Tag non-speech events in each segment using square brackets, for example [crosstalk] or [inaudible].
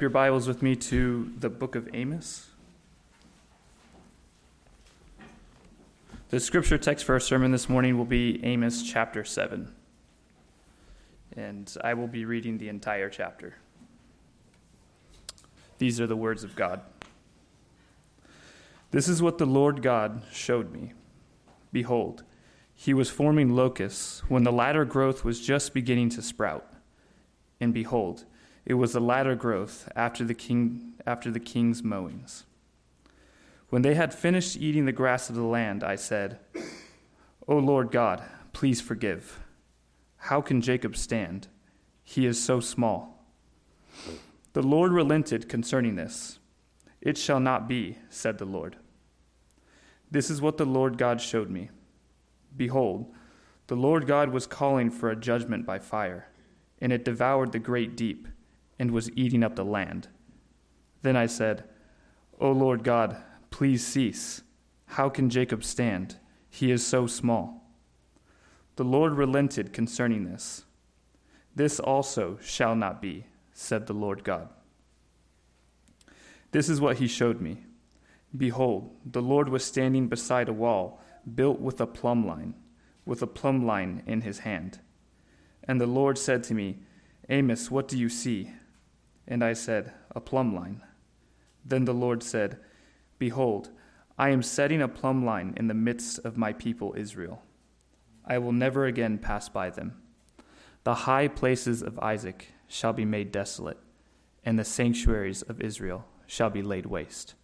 your Bibles with me to the book of Amos. The scripture text for our sermon this morning will be Amos chapter 7. And I will be reading the entire chapter. These are the words of God. This is what the Lord God showed me. Behold, he was forming locusts when the latter growth was just beginning to sprout. And behold, it was the latter growth after the, king, after the king's mowings. When they had finished eating the grass of the land, I said, O Lord God, please forgive. How can Jacob stand? He is so small. The Lord relented concerning this. It shall not be, said the Lord. This is what the Lord God showed me. Behold, the Lord God was calling for a judgment by fire, and it devoured the great deep and was eating up the land. Then I said, O Lord God, please cease. How can Jacob stand? He is so small. The Lord relented concerning this. This also shall not be, said the Lord God. This is what he showed me. Behold, the Lord was standing beside a wall built with a plumb line, with a plumb line in his hand. And the Lord said to me, Amos, what do you see? And I said, A plumb line. Then the Lord said, Behold, I am setting a plumb line in the midst of my people Israel. I will never again pass by them. The high places of Isaac shall be made desolate, and the sanctuaries of Israel shall be laid waste.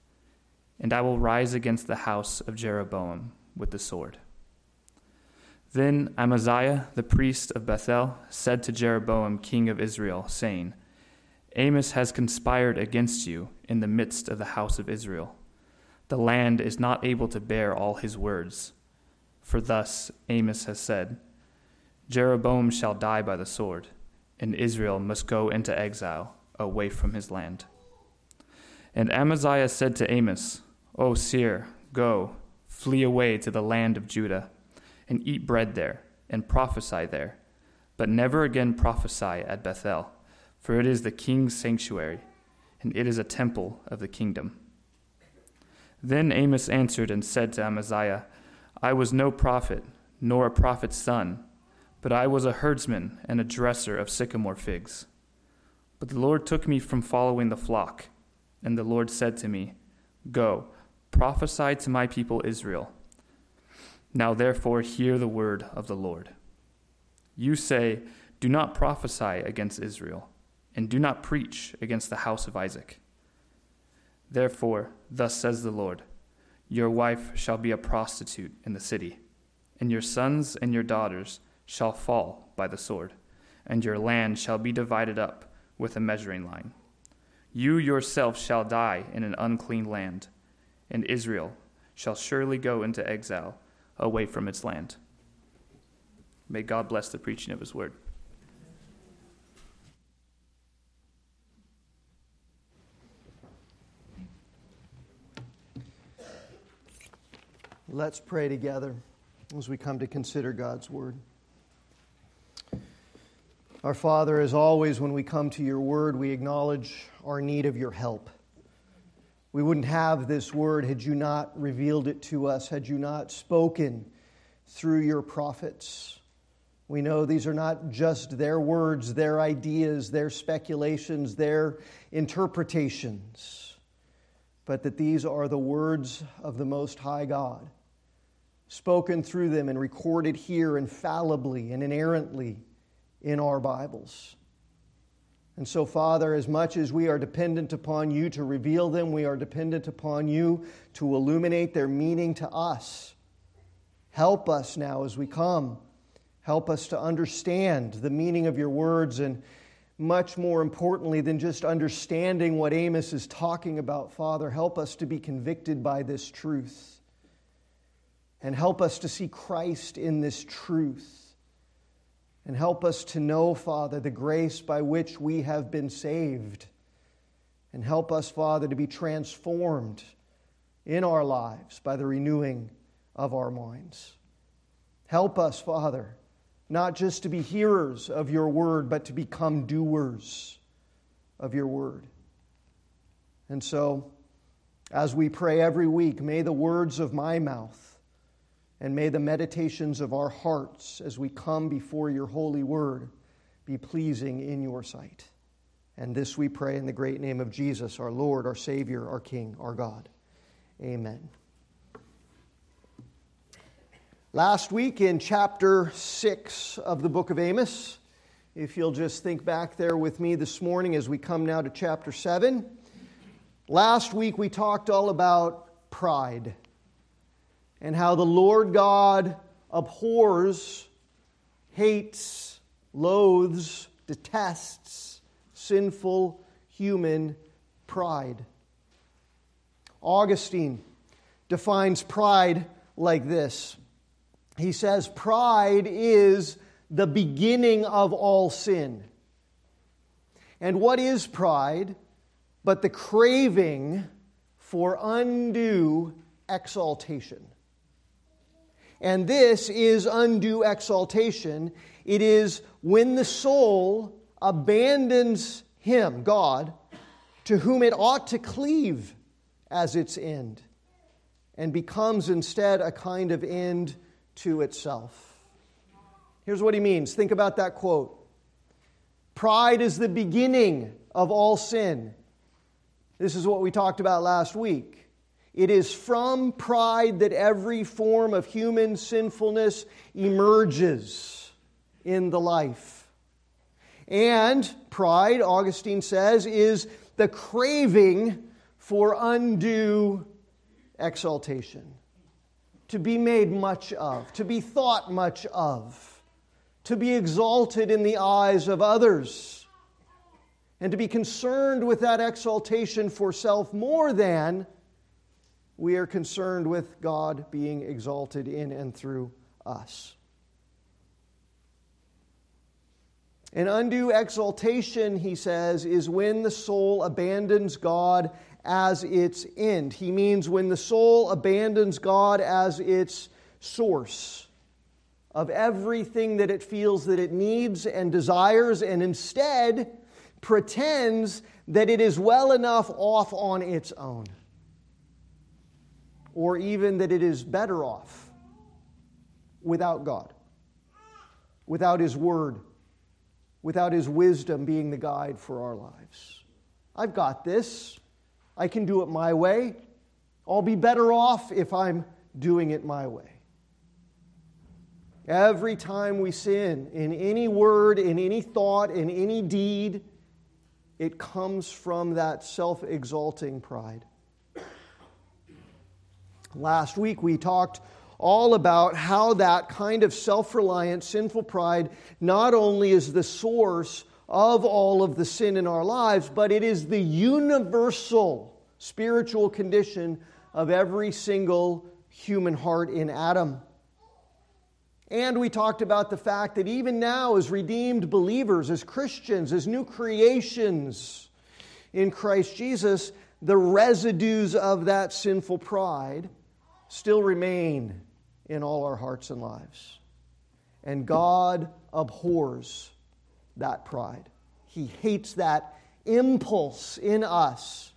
And I will rise against the house of Jeroboam with the sword. Then Amaziah, the priest of Bethel, said to Jeroboam, king of Israel, saying, Amos has conspired against you in the midst of the house of Israel. The land is not able to bear all his words. For thus Amos has said Jeroboam shall die by the sword, and Israel must go into exile away from his land. And Amaziah said to Amos, O seer, go, flee away to the land of Judah, and eat bread there, and prophesy there, but never again prophesy at Bethel for it is the king's sanctuary, and it is a temple of the kingdom. Then Amos answered and said to Amaziah, I was no prophet, nor a prophet's son, but I was a herdsman and a dresser of sycamore figs. But the Lord took me from following the flock, and the Lord said to me, Go, prophesy to my people Israel. Now therefore hear the word of the Lord. You say, Do not prophesy against Israel and do not preach against the house of Isaac. Therefore, thus says the Lord Your wife shall be a prostitute in the city, and your sons and your daughters shall fall by the sword, and your land shall be divided up with a measuring line. You yourself shall die in an unclean land, and Israel shall surely go into exile away from its land. May God bless the preaching of his word. Let's pray together as we come to consider God's Word. Our Father, as always, when we come to your Word, we acknowledge our need of your help. We wouldn't have this Word had you not revealed it to us, had you not spoken through your prophets. We know these are not just their words, their ideas, their speculations, their interpretations, but that these are the words of the Most High God spoken through them and recorded here infallibly and inerrantly in our Bibles. And so, Father, as much as we are dependent upon you to reveal them, we are dependent upon you to illuminate their meaning to us. Help us now as we come. Help us to understand the meaning of your words, and much more importantly than just understanding what Amos is talking about, Father, help us to be convicted by this truth and help us to see Christ in this truth. And help us to know, Father, the grace by which we have been saved. And help us, Father, to be transformed in our lives by the renewing of our minds. Help us, Father, not just to be hearers of your word, but to become doers of your word. And so, as we pray every week, may the words of my mouth and may the meditations of our hearts as we come before your holy word be pleasing in your sight. And this we pray in the great name of Jesus, our Lord, our Savior, our King, our God. Amen. Last week in chapter 6 of the book of Amos, if you'll just think back there with me this morning as we come now to chapter 7. Last week we talked all about pride and how the Lord God abhors, hates, loathes, detests sinful human pride. Augustine defines pride like this he says, Pride is the beginning of all sin. And what is pride but the craving for undue exaltation? And this is undue exaltation. It is when the soul abandons Him, God, to whom it ought to cleave as its end, and becomes instead a kind of end to itself. Here's what he means think about that quote Pride is the beginning of all sin. This is what we talked about last week. It is from pride that every form of human sinfulness emerges in the life. And pride, Augustine says, is the craving for undue exaltation to be made much of, to be thought much of, to be exalted in the eyes of others, and to be concerned with that exaltation for self more than we are concerned with God being exalted in and through us. An undue exaltation, he says, is when the soul abandons God as its end. He means when the soul abandons God as its source of everything that it feels that it needs and desires, and instead pretends that it is well enough off on its own, or even that it is better off without God, without His Word, without His wisdom being the guide for our lives. I've got this. I can do it my way. I'll be better off if I'm doing it my way. Every time we sin, in any word, in any thought, in any deed, it comes from that self exalting pride. Last week we talked all about how that kind of self reliant, sinful pride not only is the source of all of the sin in our lives, but it is the universal spiritual condition of every single human heart in Adam. And we talked about the fact that even now, as redeemed believers, as Christians, as new creations in Christ Jesus, the residues of that sinful pride still remain in all our hearts and lives. And God abhors that pride. He hates that impulse in us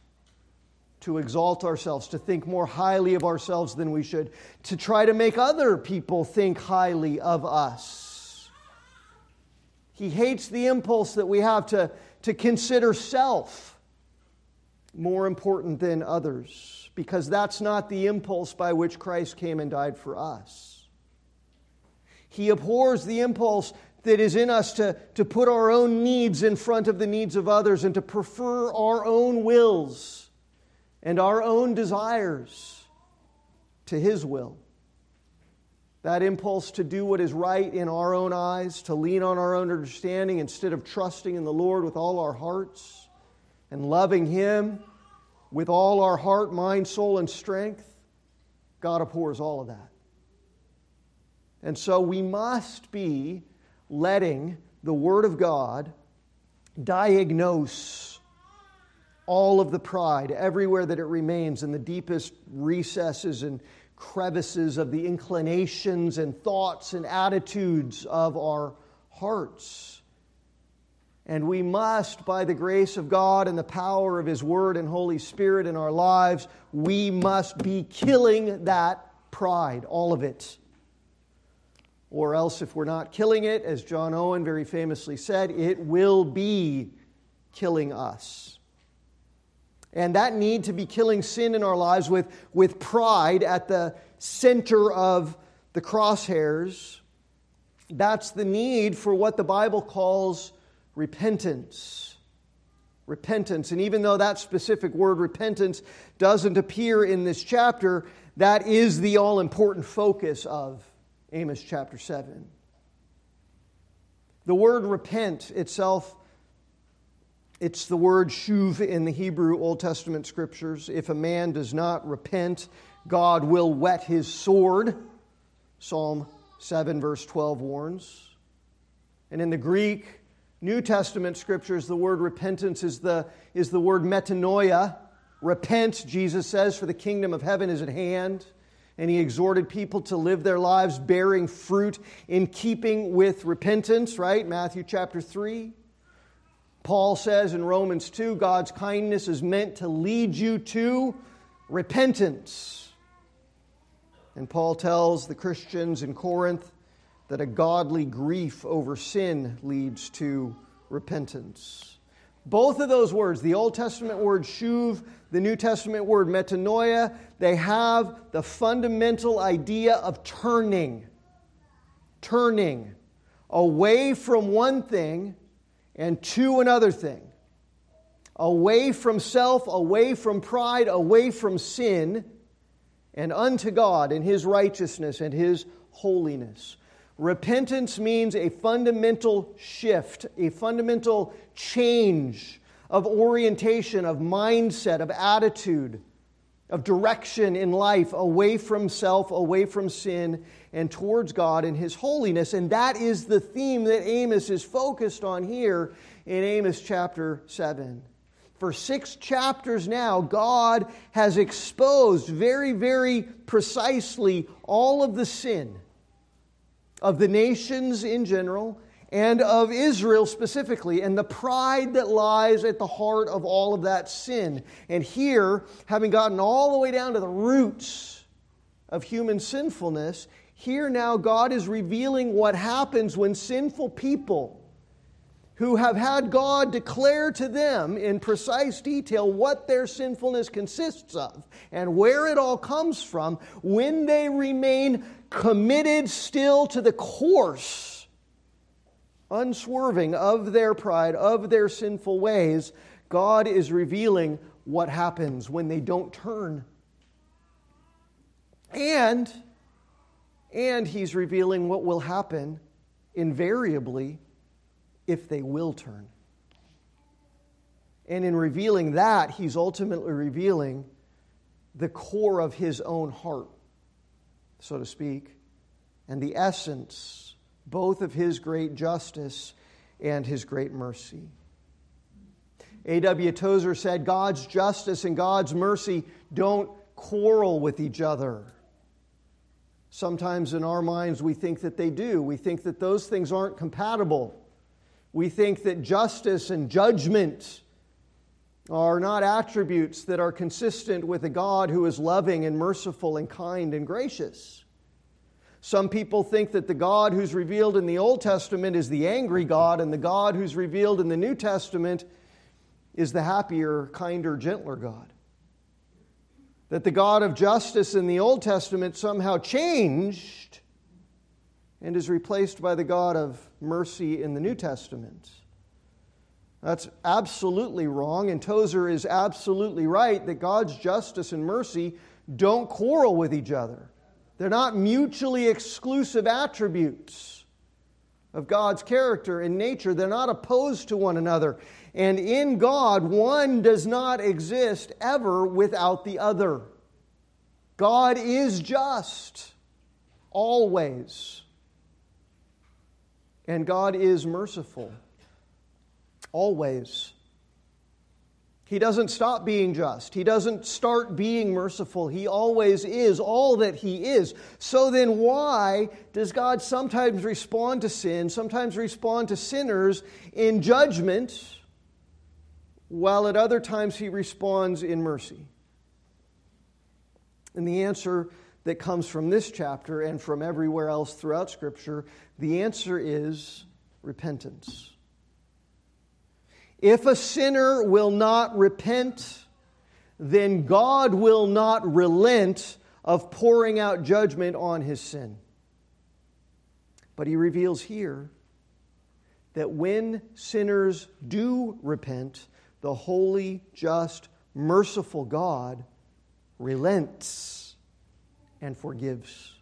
to exalt ourselves, to think more highly of ourselves than we should, to try to make other people think highly of us. He hates the impulse that we have to, to consider self more important than others, because that's not the impulse by which Christ came and died for us. He abhors the impulse that is in us to, to put our own needs in front of the needs of others and to prefer our own wills and our own desires to His will. That impulse to do what is right in our own eyes, to lean on our own understanding instead of trusting in the Lord with all our hearts and loving Him with all our heart, mind, soul, and strength. God abhors all of that. And so we must be letting the Word of God diagnose all of the pride everywhere that it remains in the deepest recesses and crevices of the inclinations and thoughts and attitudes of our hearts. And we must, by the grace of God and the power of His Word and Holy Spirit in our lives, we must be killing that pride, all of it. Or else, if we're not killing it, as John Owen very famously said, it will be killing us. And that need to be killing sin in our lives with, with pride at the center of the crosshairs, that's the need for what the Bible calls repentance. Repentance. And even though that specific word repentance doesn't appear in this chapter, that is the all important focus of Amos chapter 7. The word repent itself, it's the word shuv in the Hebrew Old Testament scriptures. If a man does not repent, God will whet his sword. Psalm 7, verse 12 warns. And in the Greek, New Testament scriptures, the word repentance is the, is the word metanoia. Repent, Jesus says, for the kingdom of heaven is at hand. And he exhorted people to live their lives bearing fruit in keeping with repentance, right? Matthew chapter 3. Paul says in Romans 2 God's kindness is meant to lead you to repentance. And Paul tells the Christians in Corinth that a godly grief over sin leads to repentance. Both of those words, the Old Testament word shuv, the New Testament word metanoia, they have the fundamental idea of turning. Turning away from one thing and to another thing. Away from self, away from pride, away from sin, and unto God in His righteousness and His holiness. Repentance means a fundamental shift, a fundamental change of orientation, of mindset, of attitude, of direction in life away from self, away from sin, and towards God and His holiness. And that is the theme that Amos is focused on here in Amos chapter 7. For six chapters now, God has exposed very, very precisely all of the sin of the nations in general and of Israel specifically, and the pride that lies at the heart of all of that sin. And here, having gotten all the way down to the roots of human sinfulness, here now God is revealing what happens when sinful people who have had God declare to them in precise detail what their sinfulness consists of and where it all comes from, when they remain committed still to the course, unswerving of their pride, of their sinful ways, God is revealing what happens when they don't turn. And, and He's revealing what will happen invariably if they will turn. And in revealing that, He's ultimately revealing the core of His own heart so to speak, and the essence both of his great justice and his great mercy. A.W. Tozer said, God's justice and God's mercy don't quarrel with each other. Sometimes in our minds we think that they do. We think that those things aren't compatible. We think that justice and judgment are not attributes that are consistent with a God who is loving and merciful and kind and gracious. Some people think that the God who's revealed in the Old Testament is the angry God, and the God who's revealed in the New Testament is the happier, kinder, gentler God. That the God of justice in the Old Testament somehow changed and is replaced by the God of mercy in the New Testament. That's absolutely wrong, and Tozer is absolutely right that God's justice and mercy don't quarrel with each other. They're not mutually exclusive attributes of God's character and nature. They're not opposed to one another. And in God, one does not exist ever without the other. God is just, always. And God is merciful always. He doesn't stop being just. He doesn't start being merciful. He always is all that He is. So then, why does God sometimes respond to sin, sometimes respond to sinners in judgment, while at other times He responds in mercy? And the answer that comes from this chapter and from everywhere else throughout Scripture, the answer is repentance. If a sinner will not repent, then God will not relent of pouring out judgment on his sin. But he reveals here that when sinners do repent, the holy, just, merciful God relents and forgives.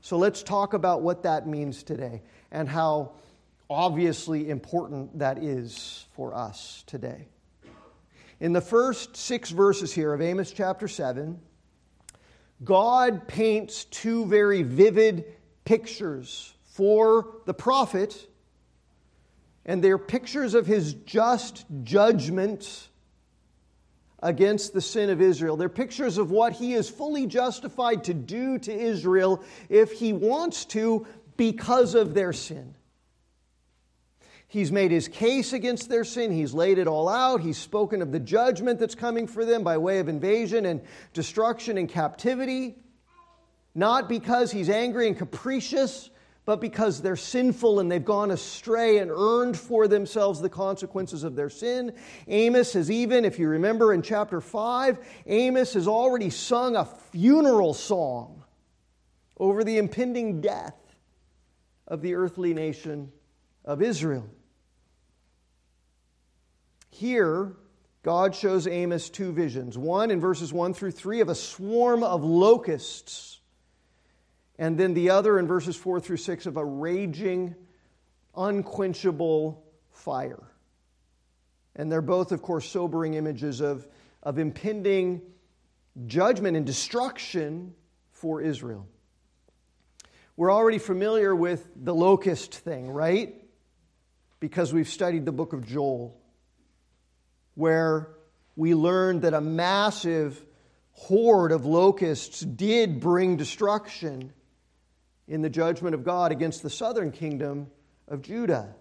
So let's talk about what that means today and how obviously important that is for us today. In the first six verses here of Amos chapter 7, God paints two very vivid pictures for the prophet, and they're pictures of his just judgment against the sin of Israel. They're pictures of what he is fully justified to do to Israel if he wants to because of their sin. He's made his case against their sin. He's laid it all out. He's spoken of the judgment that's coming for them by way of invasion and destruction and captivity. Not because he's angry and capricious, but because they're sinful and they've gone astray and earned for themselves the consequences of their sin. Amos has even, if you remember in chapter 5, Amos has already sung a funeral song over the impending death of the earthly nation of Israel. Here, God shows Amos two visions. One in verses 1 through 3 of a swarm of locusts, and then the other in verses 4 through 6 of a raging, unquenchable fire. And they're both, of course, sobering images of, of impending judgment and destruction for Israel. We're already familiar with the locust thing, right? Because we've studied the book of Joel where we learned that a massive horde of locusts did bring destruction in the judgment of God against the southern kingdom of Judah.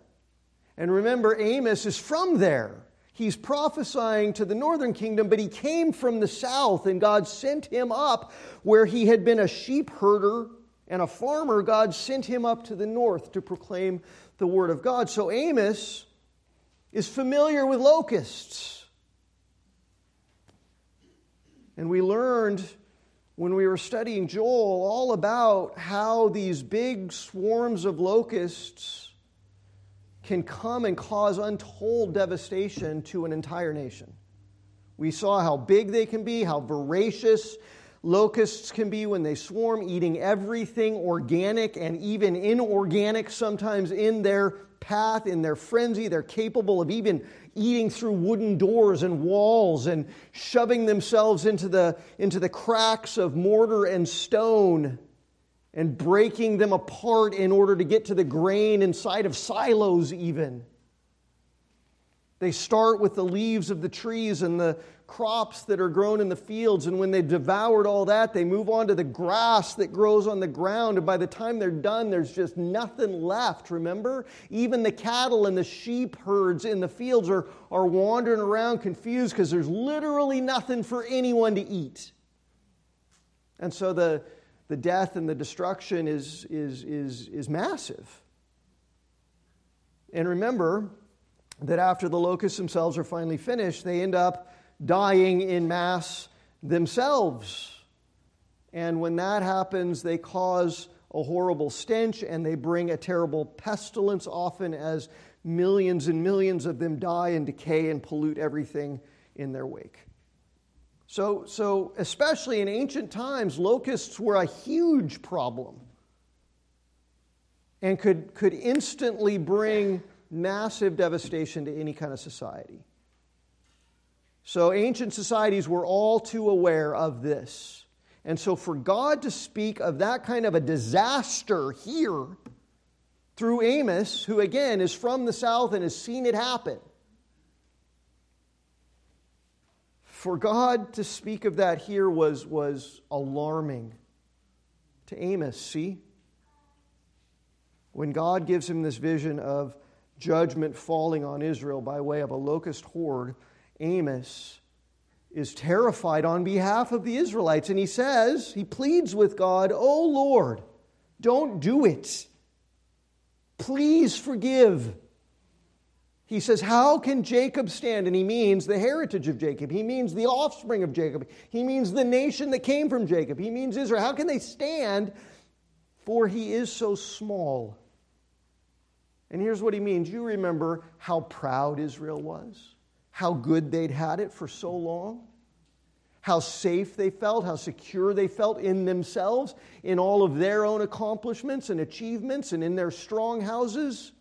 And remember, Amos is from there. He's prophesying to the northern kingdom, but he came from the south, and God sent him up where he had been a sheep herder and a farmer. God sent him up to the north to proclaim the word of God. So Amos is familiar with locusts. And we learned when we were studying Joel all about how these big swarms of locusts can come and cause untold devastation to an entire nation. We saw how big they can be, how voracious locusts can be when they swarm, eating everything organic and even inorganic sometimes in their path, in their frenzy. They're capable of even eating through wooden doors and walls and shoving themselves into the, into the cracks of mortar and stone and breaking them apart in order to get to the grain inside of silos, even. They start with the leaves of the trees and the crops that are grown in the fields, and when they've devoured all that, they move on to the grass that grows on the ground. And by the time they're done, there's just nothing left, remember? Even the cattle and the sheep herds in the fields are, are wandering around confused because there's literally nothing for anyone to eat. And so the, the death and the destruction is, is, is, is massive. And remember, that after the locusts themselves are finally finished, they end up dying in mass themselves. And when that happens, they cause a horrible stench and they bring a terrible pestilence, often as millions and millions of them die and decay and pollute everything in their wake. So, so especially in ancient times, locusts were a huge problem and could, could instantly bring massive devastation to any kind of society. So, ancient societies were all too aware of this. And so, for God to speak of that kind of a disaster here through Amos, who again is from the south and has seen it happen, for God to speak of that here was, was alarming to Amos, see? When God gives him this vision of judgment falling on Israel by way of a locust horde, Amos is terrified on behalf of the Israelites. And he says, he pleads with God, Oh Lord, don't do it. Please forgive. He says, How can Jacob stand? And he means the heritage of Jacob. He means the offspring of Jacob. He means the nation that came from Jacob. He means Israel. How can they stand? For he is so small. And here's what he means. You remember how proud Israel was, how good they'd had it for so long, how safe they felt, how secure they felt in themselves, in all of their own accomplishments and achievements, and in their strong houses.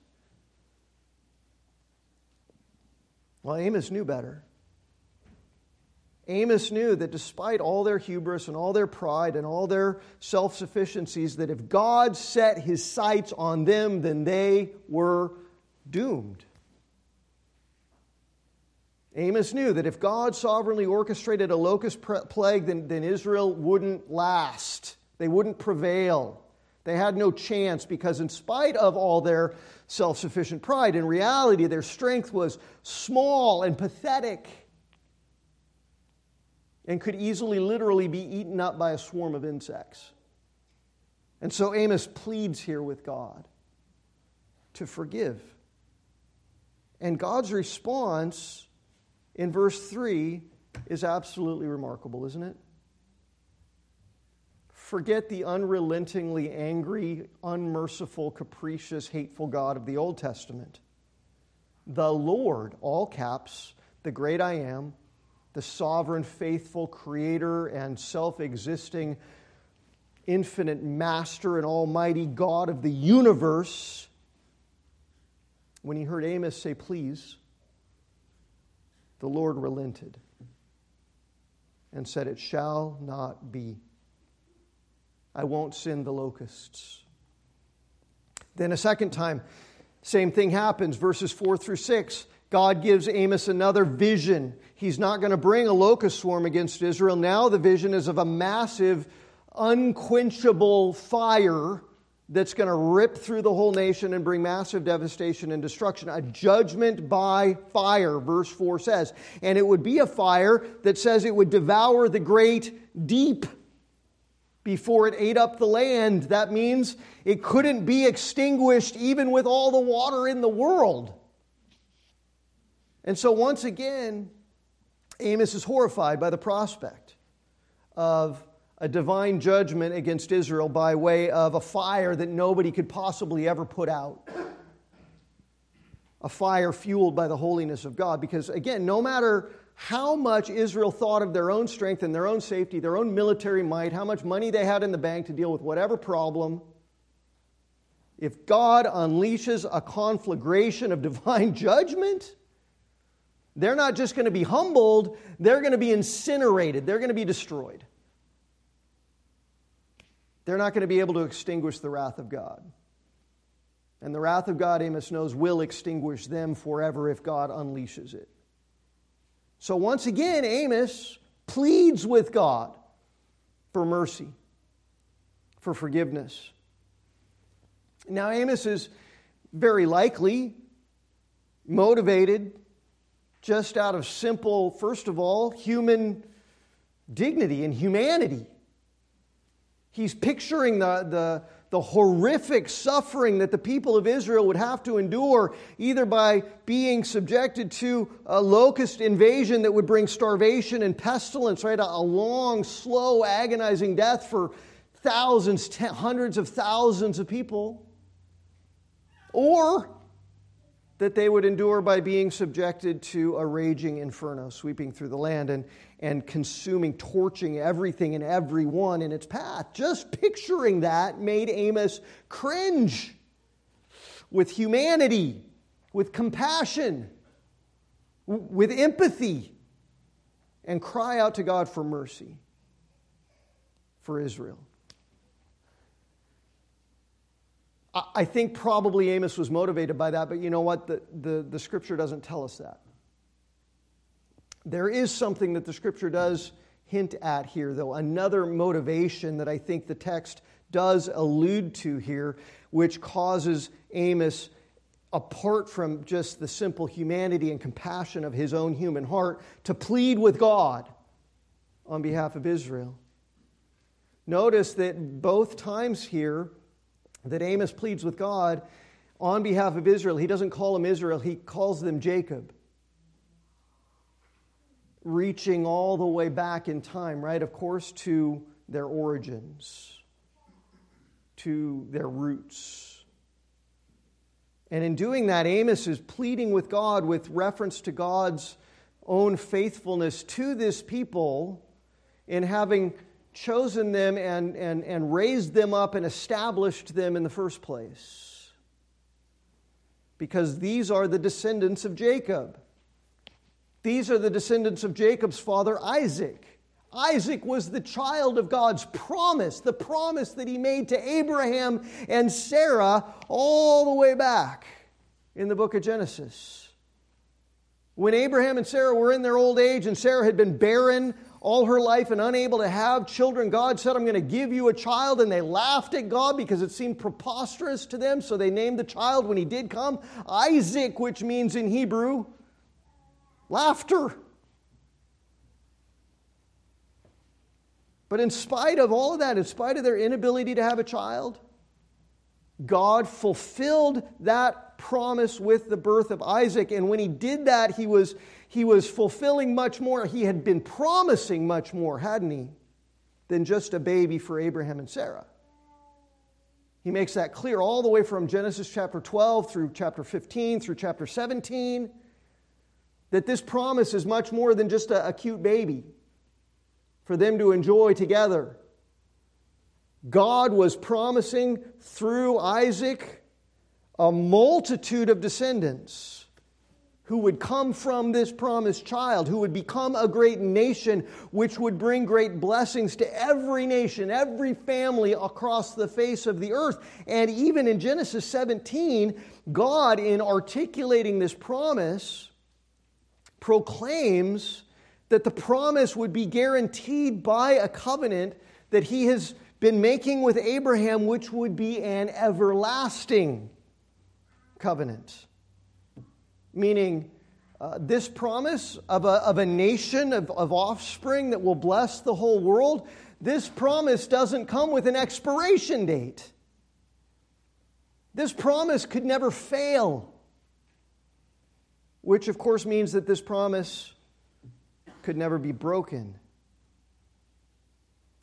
Well, Amos knew better. Amos knew that despite all their hubris and all their pride and all their self sufficiencies, that if God set his sights on them, then they were doomed. Amos knew that if God sovereignly orchestrated a locust plague, then, then Israel wouldn't last. They wouldn't prevail. They had no chance because, in spite of all their self sufficient pride, in reality, their strength was small and pathetic and could easily, literally be eaten up by a swarm of insects. And so Amos pleads here with God to forgive. And God's response in verse 3 is absolutely remarkable, isn't it? Forget the unrelentingly angry, unmerciful, capricious, hateful God of the Old Testament. The Lord, all caps, the great I am, the sovereign, faithful creator and self existing, infinite master and almighty God of the universe, when he heard Amos say, Please, the Lord relented and said, It shall not be. I won't send the locusts. Then a second time, same thing happens, verses 4 through 6. God gives Amos another vision. He's not going to bring a locust swarm against Israel. Now the vision is of a massive, unquenchable fire that's going to rip through the whole nation and bring massive devastation and destruction. A judgment by fire, verse 4 says. And it would be a fire that says it would devour the great deep before it ate up the land. That means it couldn't be extinguished even with all the water in the world. And so, once again, Amos is horrified by the prospect of a divine judgment against Israel by way of a fire that nobody could possibly ever put out. A fire fueled by the holiness of God. Because, again, no matter how much Israel thought of their own strength and their own safety, their own military might, how much money they had in the bank to deal with whatever problem, if God unleashes a conflagration of divine [laughs] judgment, they're not just going to be humbled, they're going to be incinerated, they're going to be destroyed. They're not going to be able to extinguish the wrath of God. And the wrath of God, Amos knows, will extinguish them forever if God unleashes it. So once again, Amos pleads with God for mercy, for forgiveness. Now, Amos is very likely motivated just out of simple, first of all, human dignity and humanity. He's picturing the, the, the horrific suffering that the people of Israel would have to endure, either by being subjected to a locust invasion that would bring starvation and pestilence, right? A, a long, slow, agonizing death for thousands, ten, hundreds of thousands of people. Or that they would endure by being subjected to a raging inferno sweeping through the land and, and consuming, torching everything and everyone in its path. Just picturing that made Amos cringe with humanity, with compassion, with empathy, and cry out to God for mercy for Israel. I think probably Amos was motivated by that, but you know what? The, the, the scripture doesn't tell us that. There is something that the scripture does hint at here, though, another motivation that I think the text does allude to here, which causes Amos, apart from just the simple humanity and compassion of his own human heart, to plead with God on behalf of Israel. Notice that both times here that Amos pleads with God on behalf of Israel, he doesn't call them Israel, he calls them Jacob reaching all the way back in time, right? Of course, to their origins, to their roots. And in doing that, Amos is pleading with God with reference to God's own faithfulness to this people in having chosen them and, and, and raised them up and established them in the first place. Because these are the descendants of Jacob. These are the descendants of Jacob's father, Isaac. Isaac was the child of God's promise, the promise that he made to Abraham and Sarah all the way back in the book of Genesis. When Abraham and Sarah were in their old age and Sarah had been barren all her life and unable to have children, God said, I'm going to give you a child. And they laughed at God because it seemed preposterous to them. So they named the child when he did come Isaac, which means in Hebrew, laughter. But in spite of all of that, in spite of their inability to have a child, God fulfilled that promise with the birth of Isaac. And when he did that, he was, he was fulfilling much more. He had been promising much more, hadn't he, than just a baby for Abraham and Sarah. He makes that clear all the way from Genesis chapter 12 through chapter 15 through chapter 17 that this promise is much more than just a, a cute baby for them to enjoy together. God was promising through Isaac a multitude of descendants who would come from this promised child, who would become a great nation, which would bring great blessings to every nation, every family across the face of the earth. And even in Genesis 17, God, in articulating this promise, proclaims that the promise would be guaranteed by a covenant that he has been making with Abraham, which would be an everlasting covenant. Meaning, uh, this promise of a, of a nation of, of offspring that will bless the whole world, this promise doesn't come with an expiration date. This promise could never fail which of course means that this promise could never be broken.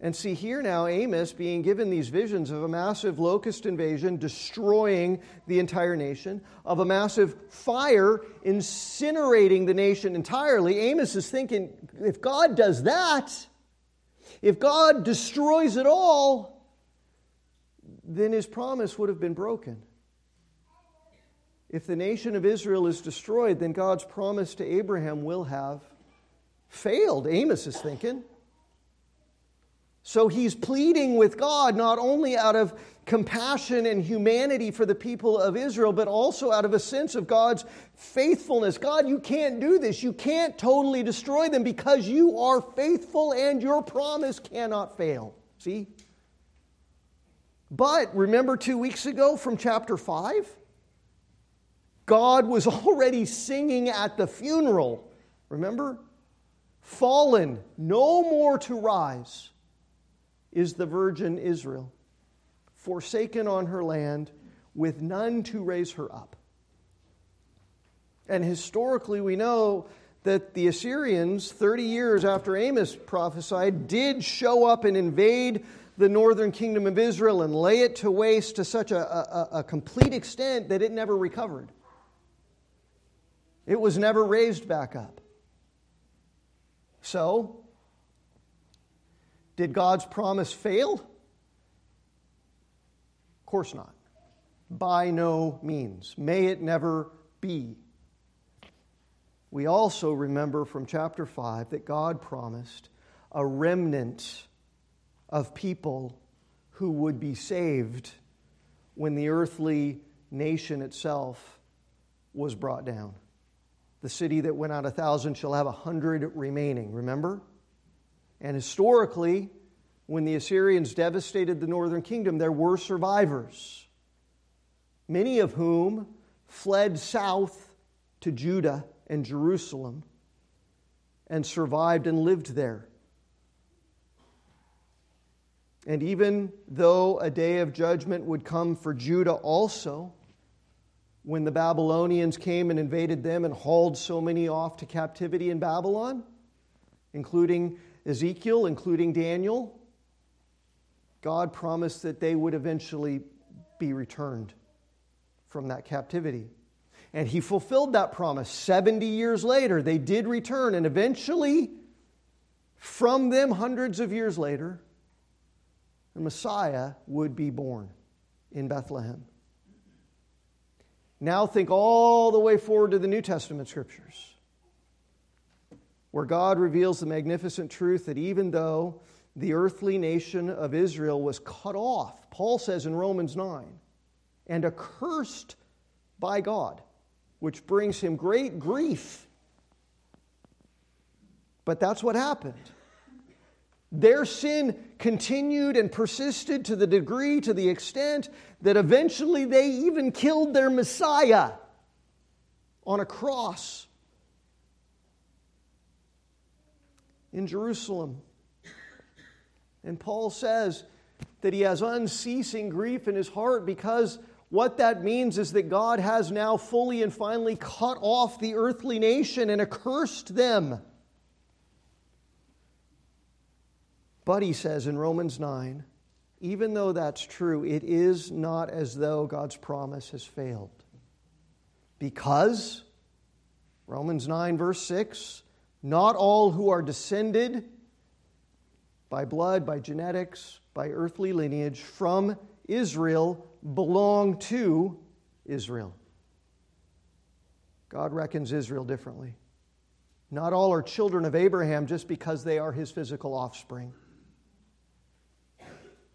And see here now, Amos being given these visions of a massive locust invasion destroying the entire nation, of a massive fire incinerating the nation entirely. Amos is thinking if God does that, if God destroys it all, then his promise would have been broken. If the nation of Israel is destroyed, then God's promise to Abraham will have failed, Amos is thinking. So he's pleading with God not only out of compassion and humanity for the people of Israel, but also out of a sense of God's faithfulness. God, you can't do this. You can't totally destroy them because you are faithful and your promise cannot fail. See? But remember two weeks ago from chapter 5? God was [laughs] already singing at the funeral. Remember? Fallen, no more to rise, is the virgin Israel, forsaken on her land, with none to raise her up. And historically, we know that the Assyrians, 30 years after Amos prophesied, did show up and invade the northern kingdom of Israel and lay it to waste to such a, a, a complete extent that it never recovered. It was never raised back up. So, did God's promise fail? Of course not. By no means. May it never be. We also remember from chapter 5 that God promised a remnant of people who would be saved when the earthly nation itself was brought down. The city that went out a thousand shall have a hundred remaining, remember? And historically, when the Assyrians devastated the northern kingdom, there were survivors, many of whom fled south to Judah and Jerusalem and survived and lived there. And even though a day of judgment would come for Judah also, when the Babylonians came and invaded them and hauled so many off to captivity in Babylon, including Ezekiel, including Daniel, God promised that they would eventually be returned from that captivity. And he fulfilled that promise. 70 years later, they did return, and eventually, from them, hundreds of years later, the Messiah would be born in Bethlehem. Now, think all the way forward to the New Testament scriptures, where God reveals the magnificent truth that even though the earthly nation of Israel was cut off, Paul says in Romans 9, and accursed by God, which brings him great grief. But that's what happened. Their sin continued and persisted to the degree, to the extent that eventually they even killed their Messiah on a cross in Jerusalem. And Paul says that he has unceasing grief in his heart because what that means is that God has now fully and finally cut off the earthly nation and accursed them. But he says in Romans 9, even though that's true, it is not as though God's promise has failed. Because, Romans 9, verse 6, not all who are descended by blood, by genetics, by earthly lineage from Israel belong to Israel. God reckons Israel differently. Not all are children of Abraham just because they are his physical offspring.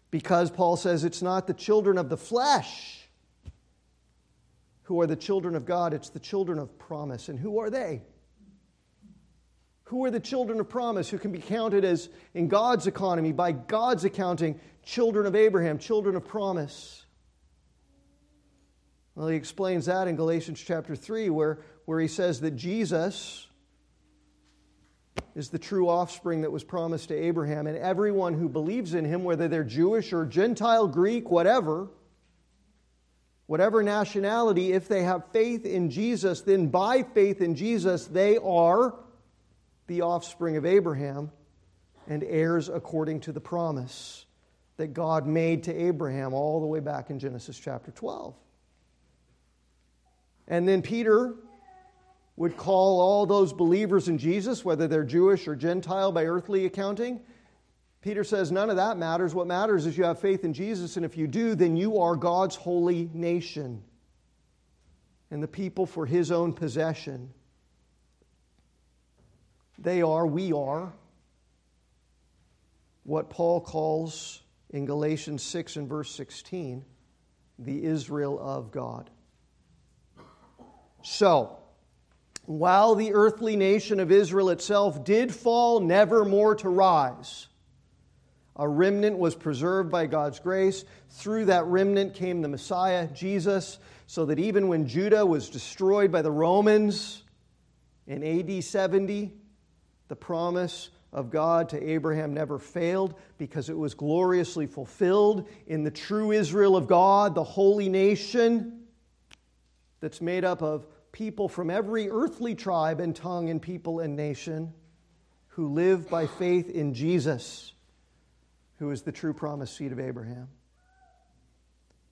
Because Paul says it's not the children of the flesh who are the children of God, it's the children of promise. And who are they? Who are the children of promise who can be counted as, in God's economy, by God's accounting, children of Abraham, children of promise? Well, he explains that in Galatians chapter 3, where, where he says that Jesus is the true offspring that was promised to Abraham, and everyone who believes in him, whether they're Jewish or Gentile, Greek, whatever, whatever nationality, if they have faith in Jesus, then by faith in Jesus, they are the offspring of Abraham and heirs according to the promise that God made to Abraham all the way back in Genesis chapter 12. And then Peter would call all those believers in Jesus, whether they're Jewish or Gentile by earthly accounting. Peter says none of that matters. What matters is you have faith in Jesus, and if you do, then you are God's holy nation and the people for his own possession. They are, we are, what Paul calls in Galatians 6 and verse 16, the Israel of God. So, while the earthly nation of Israel itself did fall, never more to rise, a remnant was preserved by God's grace. Through that remnant came the Messiah, Jesus, so that even when Judah was destroyed by the Romans in AD 70, the promise of God to Abraham never failed because it was gloriously fulfilled in the true Israel of God, the holy nation that's made up of people from every earthly tribe and tongue and people and nation who live by faith in Jesus, who is the true promised seed of Abraham.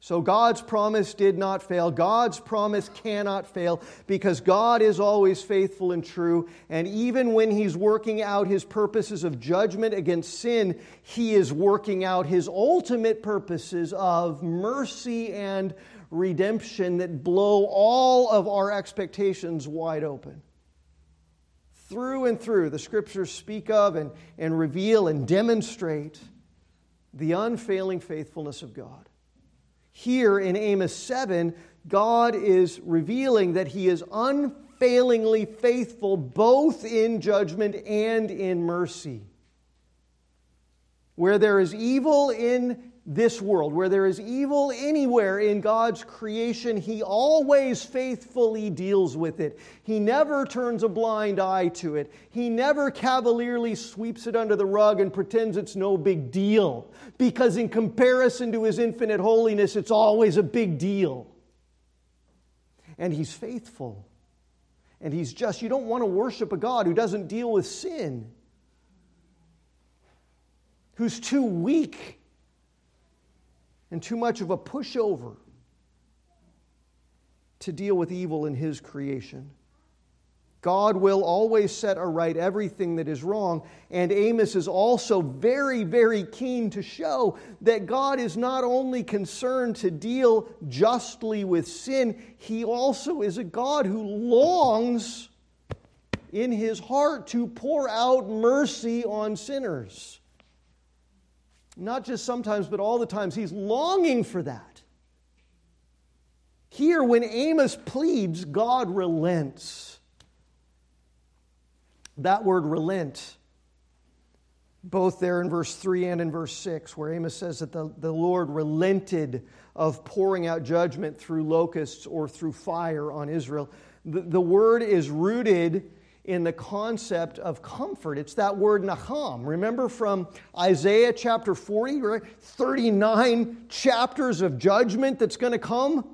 So God's promise did not fail. God's promise cannot fail because God is always faithful and true. And even when He's working out His purposes of judgment against sin, He is working out His ultimate purposes of mercy and redemption that blow all of our expectations wide open. Through and through, the scriptures speak of and, and reveal and demonstrate the unfailing faithfulness of God. Here in Amos 7, God is revealing that He is unfailingly faithful both in judgment and in mercy. Where there is evil in this world, where there is evil anywhere in God's creation, He always faithfully deals with it. He never turns a blind eye to it. He never cavalierly sweeps it under the rug and pretends it's no big deal, because in comparison to His infinite holiness, it's always a big deal. And He's faithful. And He's just. You don't want to worship a God who doesn't deal with sin, who's too weak and too much of a pushover to deal with evil in His creation. God will always set aright everything that is wrong. And Amos is also very, very keen to show that God is not only concerned to deal justly with sin, He also is a God who longs in His heart to pour out mercy on sinners. Not just sometimes, but all the times. He's longing for that. Here, when Amos pleads, God relents. That word relent, both there in verse 3 and in verse 6, where Amos says that the, the Lord relented of pouring out judgment through locusts or through fire on Israel. The, the word is rooted in the concept of comfort. It's that word nacham. Remember from Isaiah chapter 40, right? 39 chapters of judgment that's going to come.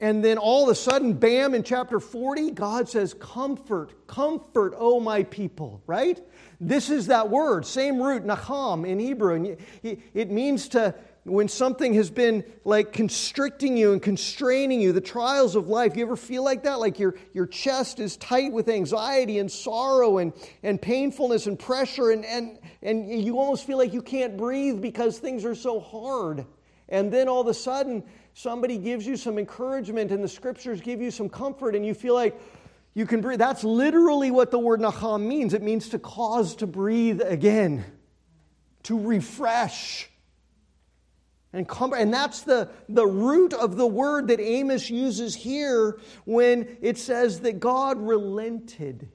And then all of a sudden, bam, in chapter 40, God says, Comfort, comfort, oh my people, right? This is that word, same root, nacham in Hebrew. And it means to when something has been like constricting you and constraining you, the trials of life, you ever feel like that? Like your, your chest is tight with anxiety and sorrow and, and painfulness and pressure, and, and, and you almost feel like you can't breathe because things are so hard. And then all of a sudden, somebody gives you some encouragement, and the scriptures give you some comfort, and you feel like, you can breathe. That's literally what the word nacham means. It means to cause to breathe again, to refresh and, and that's the, the root of the word that Amos uses here when it says that God relented.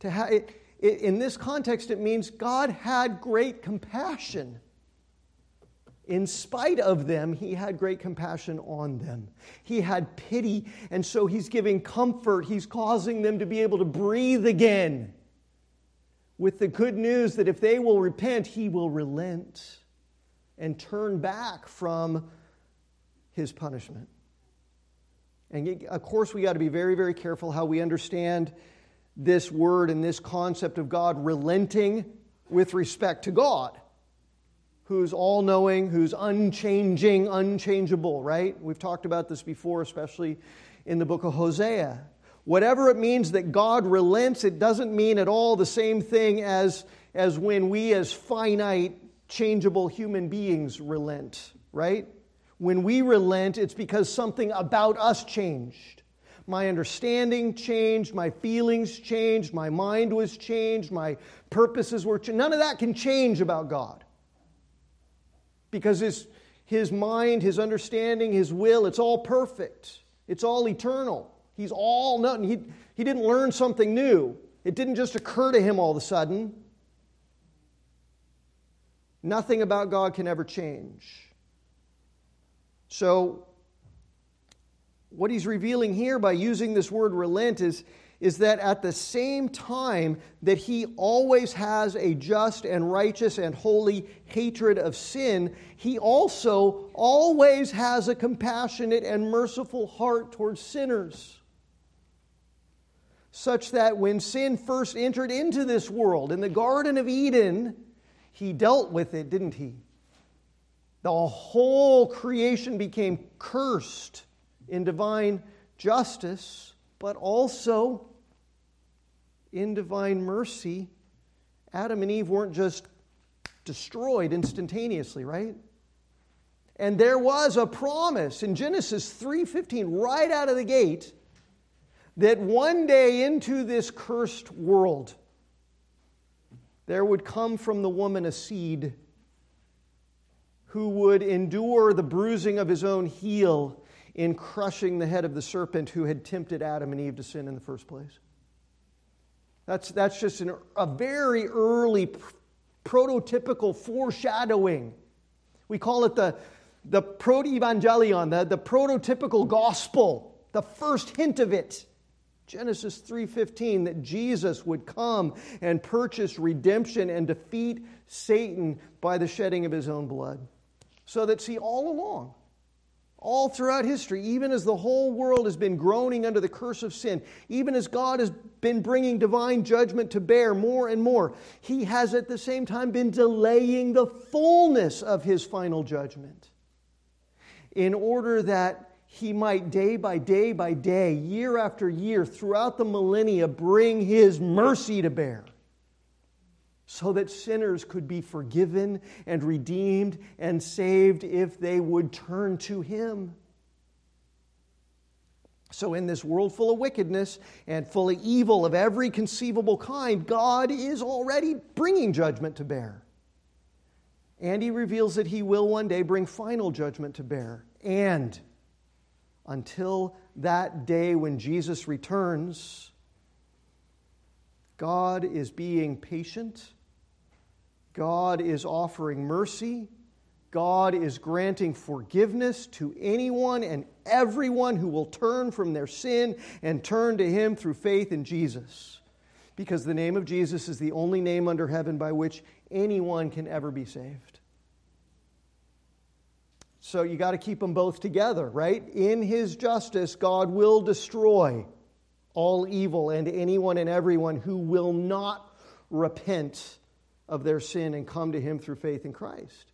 To ha- it, it, in this context, it means God had great compassion. In spite of them, he had great compassion on them. He had pity, and so he's giving comfort. He's causing them to be able to breathe again with the good news that if they will repent, he will relent and turn back from his punishment. And of course, we got to be very, very careful how we understand this word and this concept of God relenting with respect to God, who's all knowing, who's unchanging, unchangeable, right? We've talked about this before, especially in the book of Hosea. Whatever it means that God relents, it doesn't mean at all the same thing as, as when we, as finite, changeable human beings, relent, right? When we relent, it's because something about us changed. My understanding changed, my feelings changed, my mind was changed, my purposes were changed. None of that can change about God. Because his, his mind, his understanding, his will, it's all perfect, it's all eternal. He's all known. He, he didn't learn something new, it didn't just occur to him all of a sudden. Nothing about God can ever change. So, what he's revealing here by using this word relent is, is that at the same time that he always has a just and righteous and holy hatred of sin, he also always has a compassionate and merciful heart towards sinners such that when sin first entered into this world, in the Garden of Eden, he dealt with it, didn't he? The whole creation became cursed in divine justice, but also in divine mercy. Adam and Eve weren't just destroyed instantaneously, right? And there was a promise in Genesis 3:15 right out of the gate that one day into this cursed world, there would come from the woman a seed who would endure the bruising of his own heel in crushing the head of the serpent who had tempted Adam and Eve to sin in the first place. That's, that's just an, a very early pr- prototypical foreshadowing. We call it the, the proto-evangelion, the, the prototypical gospel, the first hint of it. Genesis 3:15 that Jesus would come and purchase redemption and defeat Satan by the shedding of his own blood. So that see all along all throughout history, even as the whole world has been groaning under the curse of sin, even as God has been bringing divine judgment to bear more and more, He has at the same time been delaying the fullness of His final judgment in order that He might day by day by day, year after year, throughout the millennia, bring His mercy to bear so that sinners could be forgiven and redeemed and saved if they would turn to Him. So, in this world full of wickedness and full of evil of every conceivable kind, God is already bringing judgment to bear. And He reveals that He will one day bring final judgment to bear. And until that day when Jesus returns, God is being patient God is offering mercy. God is granting forgiveness to anyone and everyone who will turn from their sin and turn to Him through faith in Jesus. Because the name of Jesus is the only name under heaven by which anyone can ever be saved. So you got to keep them both together, right? In His justice, God will destroy all evil and anyone and everyone who will not repent of their sin and come to Him through faith in Christ.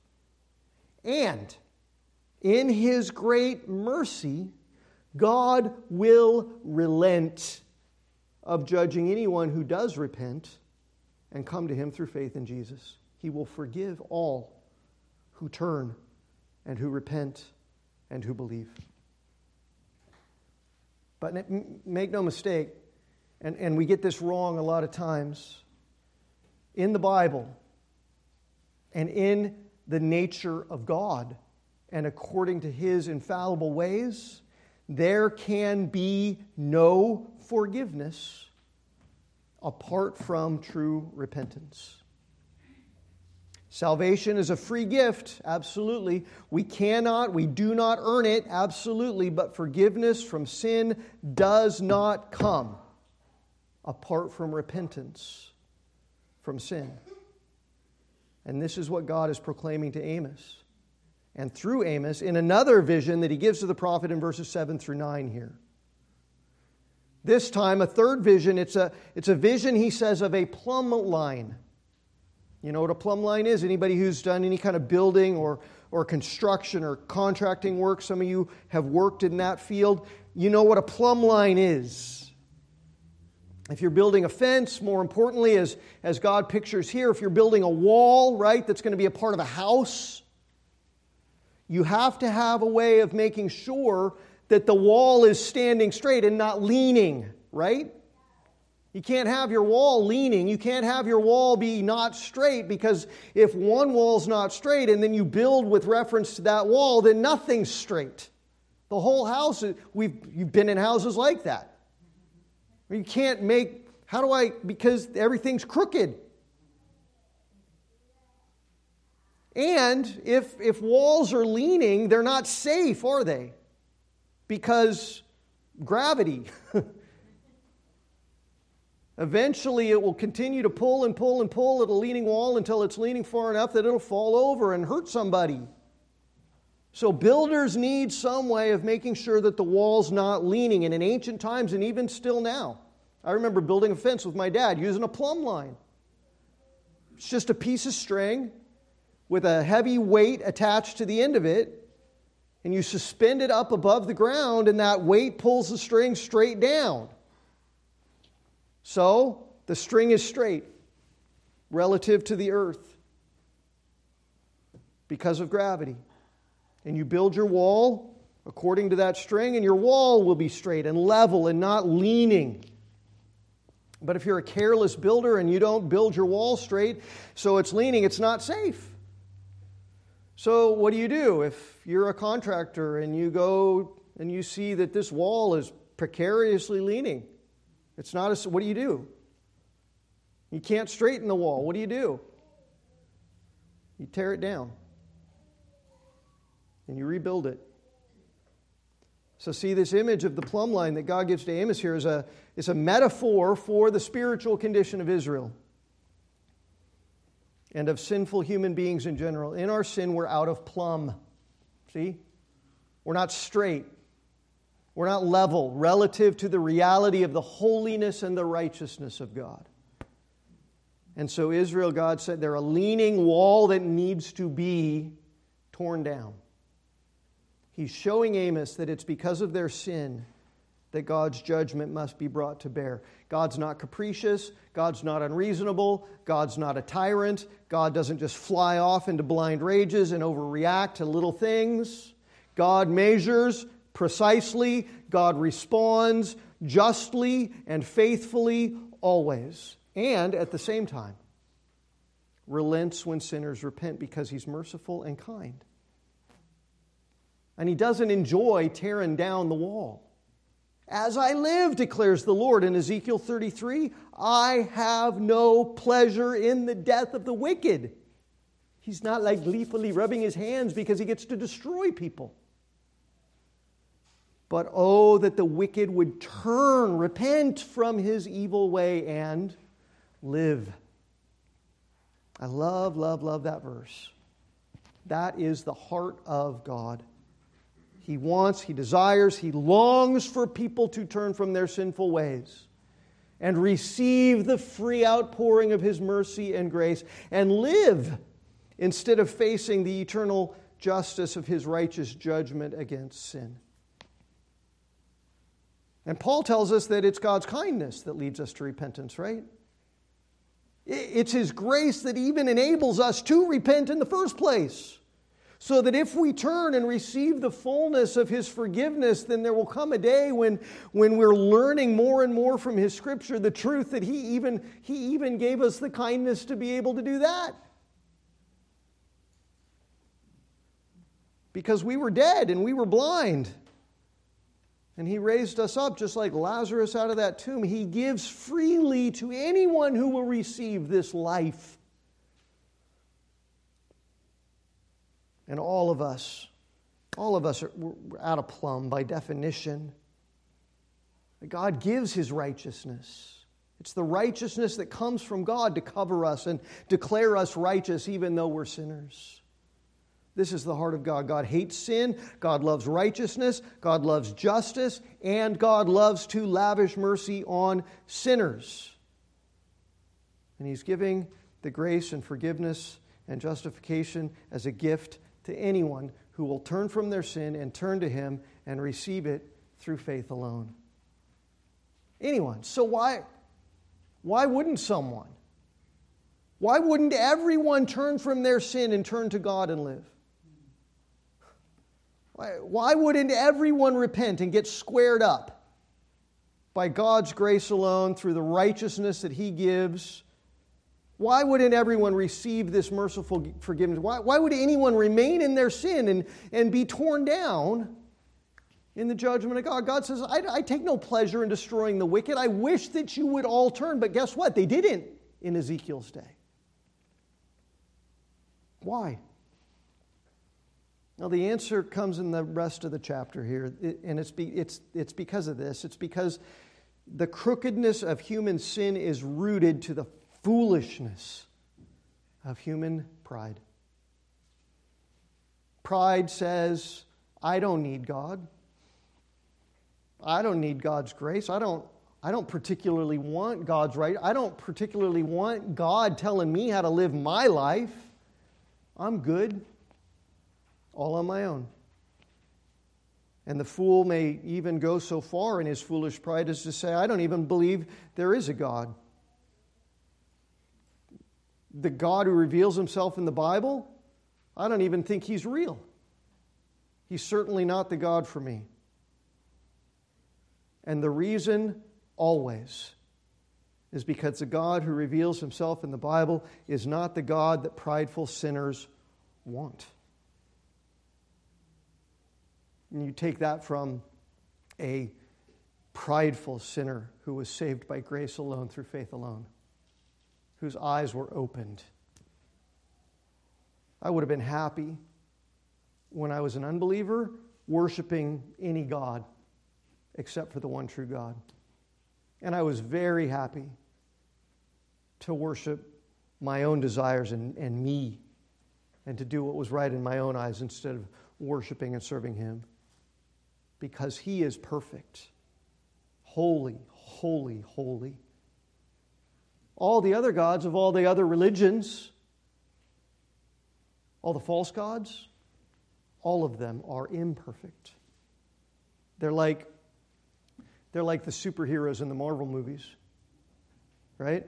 And in His great mercy, God will relent of judging anyone who does repent and come to Him through faith in Jesus. He will forgive all who turn and who repent and who believe. But make no mistake, and, and we get this wrong a lot of times in the Bible and in the nature of God and according to his infallible ways, there can be no forgiveness apart from true repentance. Salvation is a free gift, absolutely. We cannot, we do not earn it, absolutely, but forgiveness from sin does not come apart from repentance from sin. And this is what God is proclaiming to Amos. And through Amos, in another vision that he gives to the prophet in verses 7 through 9 here. This time, a third vision, it's a, it's a vision, he says, of a plumb line. You know what a plumb line is? Anybody who's done any kind of building or, or construction or contracting work, some of you have worked in that field, you know what a plumb line is. If you're building a fence, more importantly, as, as God pictures here, if you're building a wall, right, that's going to be a part of a house, you have to have a way of making sure that the wall is standing straight and not leaning, right? You can't have your wall leaning. You can't have your wall be not straight because if one wall's not straight and then you build with reference to that wall, then nothing's straight. The whole house, we've, you've been in houses like that. You can't make, how do I, because everything's crooked. And if, if walls are leaning, they're not safe, are they? Because gravity. [laughs] Eventually, it will continue to pull and pull and pull at a leaning wall until it's leaning far enough that it'll fall over and hurt somebody. So, builders need some way of making sure that the wall's not leaning. And in ancient times, and even still now, I remember building a fence with my dad using a plumb line. It's just a piece of string with a heavy weight attached to the end of it, and you suspend it up above the ground, and that weight pulls the string straight down. So, the string is straight relative to the earth because of gravity and you build your wall according to that string, and your wall will be straight and level and not leaning. But if you're a careless builder and you don't build your wall straight, so it's leaning, it's not safe. So, what do you do if you're a contractor and you go and you see that this wall is precariously leaning. It's not a, what do you do? You can't straighten the wall. What do you do? You tear it down and you rebuild it. So, see, this image of the plumb line that God gives to Amos here is a, is a metaphor for the spiritual condition of Israel and of sinful human beings in general. In our sin, we're out of plumb. See? We're not straight. We're not level relative to the reality of the holiness and the righteousness of God. And so, Israel, God said, they're a leaning wall that needs to be torn down. He's showing Amos that it's because of their sin that God's judgment must be brought to bear. God's not capricious. God's not unreasonable. God's not a tyrant. God doesn't just fly off into blind rages and overreact to little things. God measures precisely. God responds justly and faithfully always. And at the same time, relents when sinners repent because he's merciful and kind. And he doesn't enjoy tearing down the wall. As I live, declares the Lord in Ezekiel 33, I have no pleasure in the death of the wicked. He's not like gleefully rubbing his hands because he gets to destroy people. But oh, that the wicked would turn, repent from his evil way, and live. I love, love, love that verse. That is the heart of God. He wants, he desires, he longs for people to turn from their sinful ways and receive the free outpouring of his mercy and grace and live instead of facing the eternal justice of his righteous judgment against sin. And Paul tells us that it's God's kindness that leads us to repentance, right? It's his grace that even enables us to repent in the first place. So that if we turn and receive the fullness of His forgiveness, then there will come a day when, when we're learning more and more from His Scripture the truth that He even, he even gave us the kindness to be able to do that. Because we were dead and we were blind. And He raised us up just like Lazarus out of that tomb. He gives freely to anyone who will receive this life. And all of us, all of us are out of plumb by definition. God gives his righteousness. It's the righteousness that comes from God to cover us and declare us righteous even though we're sinners. This is the heart of God. God hates sin, God loves righteousness, God loves justice, and God loves to lavish mercy on sinners. And He's giving the grace and forgiveness and justification as a gift to anyone who will turn from their sin and turn to Him and receive it through faith alone. Anyone. So why, why wouldn't someone? Why wouldn't everyone turn from their sin and turn to God and live? Why, wouldn't everyone repent and get squared up by God's grace alone through the righteousness that He gives why wouldn't everyone receive this merciful forgiveness? Why, why would anyone remain in their sin and, and be torn down in the judgment of God? God says, I, I take no pleasure in destroying the wicked. I wish that you would all turn. But guess what? They didn't in Ezekiel's day. Why? Now, the answer comes in the rest of the chapter here, and it's, be, it's, it's because of this. It's because the crookedness of human sin is rooted to the foolishness of human pride. Pride says, I don't need God. I don't need God's grace. I don't, I don't particularly want God's right. I don't particularly want God telling me how to live my life. I'm good, all on my own. And the fool may even go so far in his foolish pride as to say, I don't even believe there is a God the God who reveals himself in the Bible, I don't even think he's real. He's certainly not the God for me. And the reason, always, is because the God who reveals himself in the Bible is not the God that prideful sinners want. And you take that from a prideful sinner who was saved by grace alone through faith alone, whose eyes were opened. I would have been happy when I was an unbeliever worshiping any God except for the one true God. And I was very happy to worship my own desires and, and me and to do what was right in my own eyes instead of worshiping and serving Him. Because He is perfect, holy, holy, holy. All the other gods of all the other religions, all the false gods, all of them are imperfect. They're like, they're like the superheroes in the Marvel movies, right?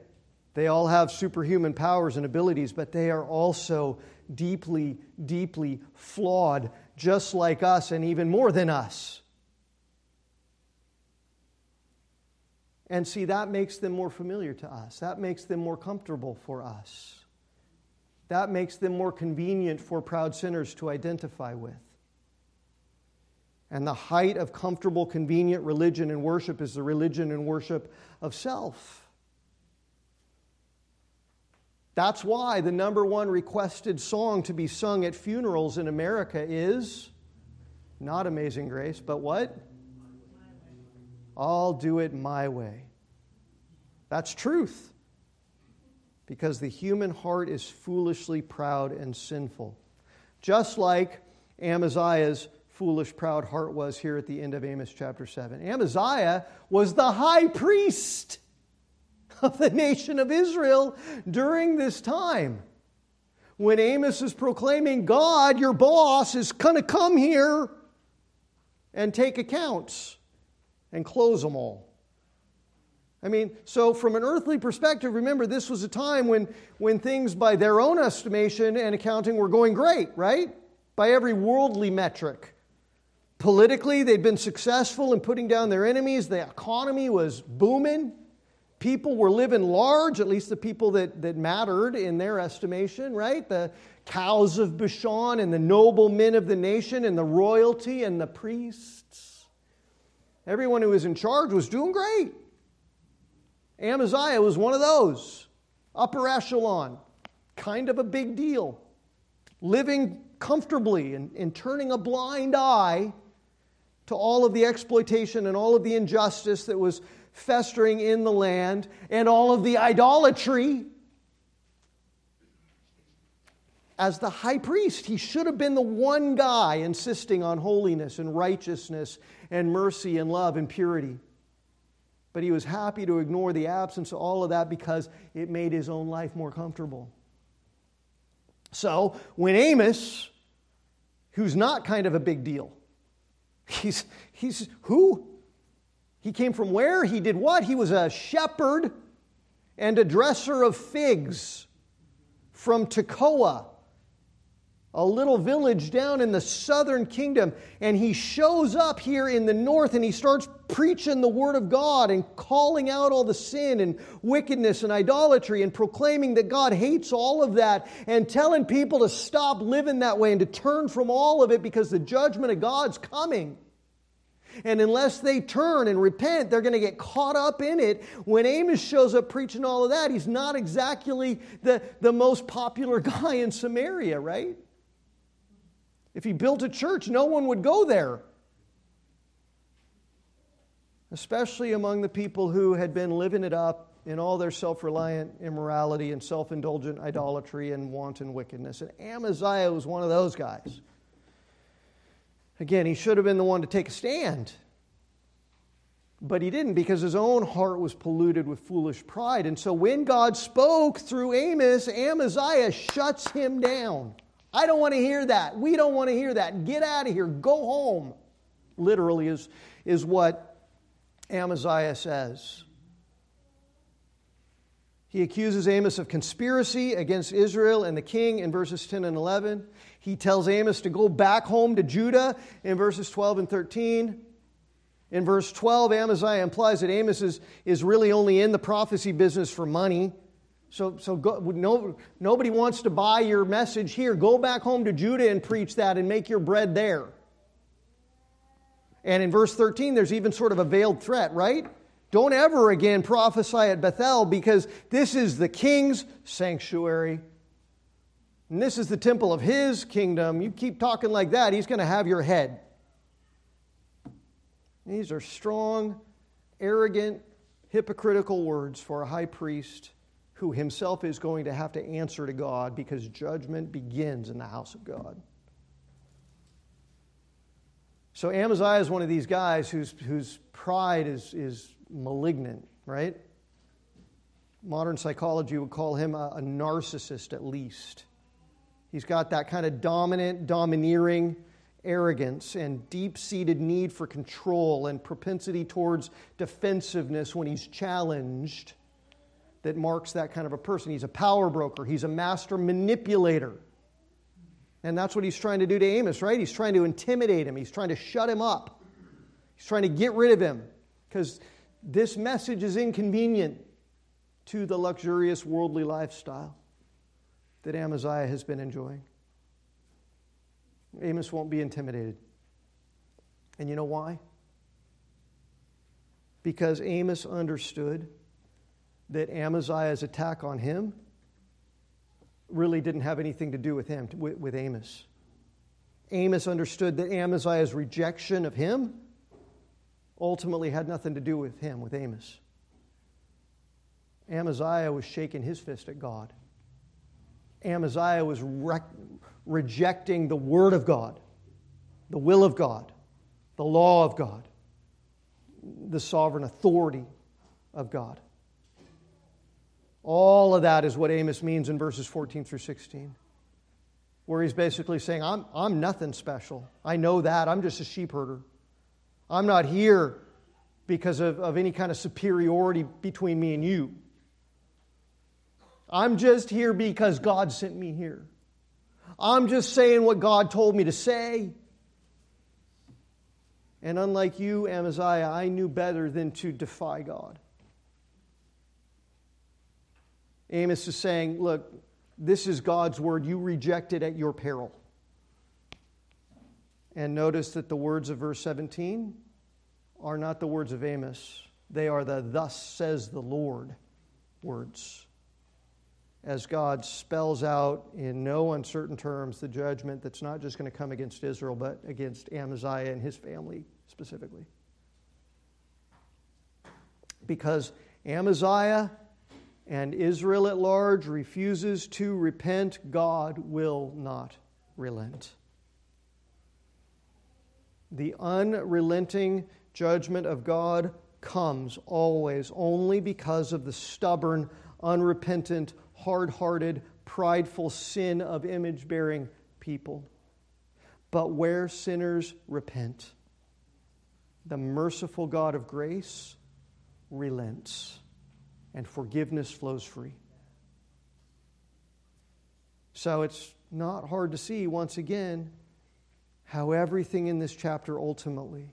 They all have superhuman powers and abilities, but they are also deeply, deeply flawed, just like us and even more than us. And see, that makes them more familiar to us. That makes them more comfortable for us. That makes them more convenient for proud sinners to identify with. And the height of comfortable, convenient religion and worship is the religion and worship of self. That's why the number one requested song to be sung at funerals in America is not Amazing Grace, but what? I'll do it my way. That's truth. Because the human heart is foolishly proud and sinful. Just like Amaziah's foolish, proud heart was here at the end of Amos chapter 7. Amaziah was the high priest of the nation of Israel during this time. When Amos is proclaiming, God, your boss, is going to come here and take accounts and close them all. I mean, so from an earthly perspective, remember, this was a time when, when things, by their own estimation and accounting, were going great, right? By every worldly metric. Politically, they'd been successful in putting down their enemies, the economy was booming. People were living large, at least the people that, that mattered in their estimation, right? The cows of Bashan and the noble men of the nation and the royalty and the priests. Everyone who was in charge was doing great. Amaziah was one of those, upper echelon, kind of a big deal, living comfortably and, and turning a blind eye to all of the exploitation and all of the injustice that was festering in the land and all of the idolatry. As the high priest, he should have been the one guy insisting on holiness and righteousness and mercy and love and purity. But he was happy to ignore the absence of all of that because it made his own life more comfortable. So when Amos, who's not kind of a big deal, he's, he's who? He came from where? He did what? He was a shepherd and a dresser of figs from Tekoa, a little village down in the southern kingdom. And he shows up here in the north and he starts preaching the word of God and calling out all the sin and wickedness and idolatry and proclaiming that God hates all of that and telling people to stop living that way and to turn from all of it because the judgment of God's coming. And unless they turn and repent, they're going to get caught up in it. When Amos shows up preaching all of that, he's not exactly the, the most popular [laughs] guy in Samaria, right? If he built a church, no one would go there. Especially among the people who had been living it up in all their self reliant immorality and self indulgent idolatry and wanton wickedness. And Amaziah was one of those guys. Again, he should have been the one to take a stand. But he didn't because his own heart was polluted with foolish pride. And so when God spoke through Amos, Amaziah shuts him down. I don't want to hear that. We don't want to hear that. Get out of here. Go home. Literally, is, is what Amaziah says. He accuses Amos of conspiracy against Israel and the king in verses 10 and 11. He tells Amos to go back home to Judah in verses 12 and 13. In verse 12, Amaziah implies that Amos is, is really only in the prophecy business for money. So, so go, no, nobody wants to buy your message here. Go back home to Judah and preach that and make your bread there. And in verse 13, there's even sort of a veiled threat, right? Don't ever again prophesy at Bethel because this is the king's sanctuary. And this is the temple of his kingdom. You keep talking like that, he's going to have your head. These are strong, arrogant, hypocritical words for a high priest who himself is going to have to answer to God because judgment begins in the house of God. So Amaziah is one of these guys whose, whose pride is, is malignant, right? Modern psychology would call him a, a narcissist at least. He's got that kind of dominant, domineering arrogance and deep seated need for control and propensity towards defensiveness when he's challenged that marks that kind of a person. He's a power broker, he's a master manipulator. And that's what he's trying to do to Amos, right? He's trying to intimidate him, he's trying to shut him up, he's trying to get rid of him because this message is inconvenient to the luxurious worldly lifestyle that Amaziah has been enjoying. Amos won't be intimidated. And you know why? Because Amos understood that Amaziah's attack on him really didn't have anything to do with him, with, Amos. Amos understood that Amaziah's rejection of him ultimately had nothing to do with him, with Amos. Amaziah was shaking his fist at God. Amaziah was rec- rejecting the Word of God, the will of God, the law of God, the sovereign authority of God. All of that is what Amos means in verses 14 through 16, where he's basically saying, I'm, I'm nothing special. I know that. I'm just a sheep herder. I'm not here because of, of any kind of superiority between me and you. I'm just here because God sent me here. I'm just saying what God told me to say. And unlike you, Amaziah, I knew better than to defy God. Amos is saying, Look, this is God's word. You reject it at your peril. And notice that the words of verse 17 are not the words of Amos, they are the thus says the Lord words. As God spells out in no uncertain terms the judgment that's not just going to come against Israel, but against Amaziah and his family specifically. Because Amaziah and Israel at large refuses to repent, God will not relent. The unrelenting judgment of God comes always only because of the stubborn, unrepentant, hard hearted, prideful sin of image bearing people. But where sinners repent, the merciful God of grace relents and forgiveness flows free. So it's not hard to see, once again, how everything in this chapter ultimately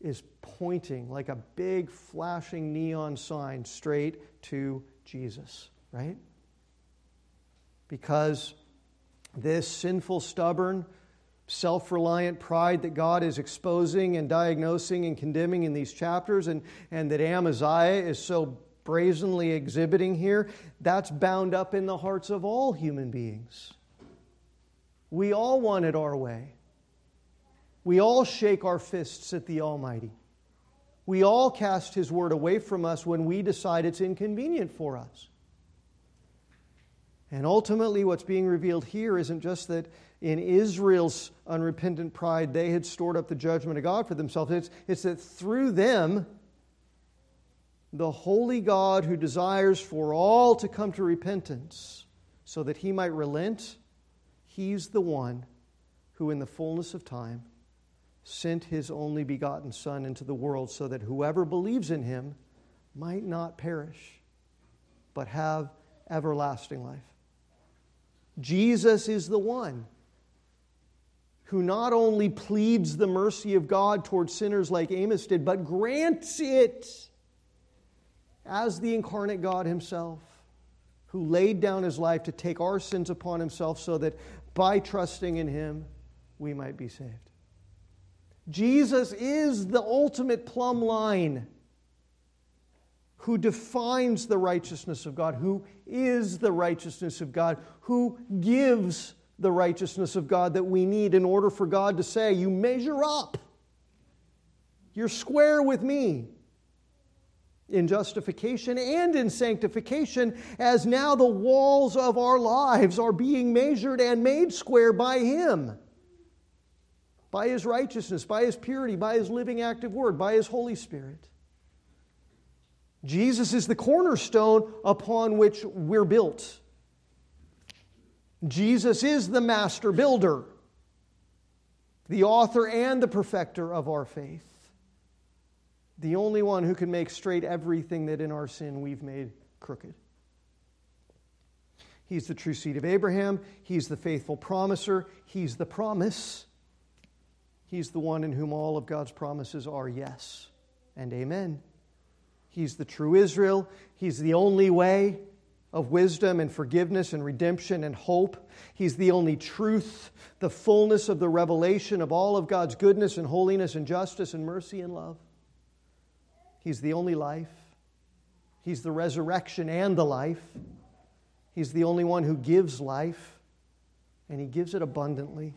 is pointing like a big flashing neon sign straight to Jesus, right? Because this sinful, stubborn, self reliant pride that God is exposing and diagnosing and condemning in these chapters, and, and that Amaziah is so brazenly exhibiting here, that's bound up in the hearts of all human beings. We all want it our way. We all shake our fists at the Almighty. We all cast His word away from us when we decide it's inconvenient for us. And ultimately, what's being revealed here isn't just that in Israel's unrepentant pride they had stored up the judgment of God for themselves, it's, it's that through them, the holy God who desires for all to come to repentance so that he might relent, he's the one who, in the fullness of time, sent his only begotten Son into the world so that whoever believes in him might not perish, but have everlasting life. Jesus is the one who not only pleads the mercy of God towards sinners like Amos did, but grants it as the incarnate God Himself, who laid down His life to take our sins upon Himself so that by trusting in Him, we might be saved. Jesus is the ultimate plumb line who defines the righteousness of God, who is the righteousness of God, who gives the righteousness of God that we need in order for God to say, You measure up. You're square with me in justification and in sanctification, as now the walls of our lives are being measured and made square by Him. By His righteousness, by His purity, by His living active word, by His Holy Spirit. Jesus is the cornerstone upon which we're built. Jesus is the master builder, the author and the perfecter of our faith the only one who can make straight everything that in our sin we've made crooked. He's the true seed of Abraham. He's the faithful promiser. He's the promise. He's the one in whom all of God's promises are yes and amen. He's the true Israel. He's the only way of wisdom and forgiveness and redemption and hope. He's the only truth, the fullness of the revelation of all of God's goodness and holiness and justice and mercy and love. He's the only life. He's the resurrection and the life. He's the only one who gives life, and He gives it abundantly,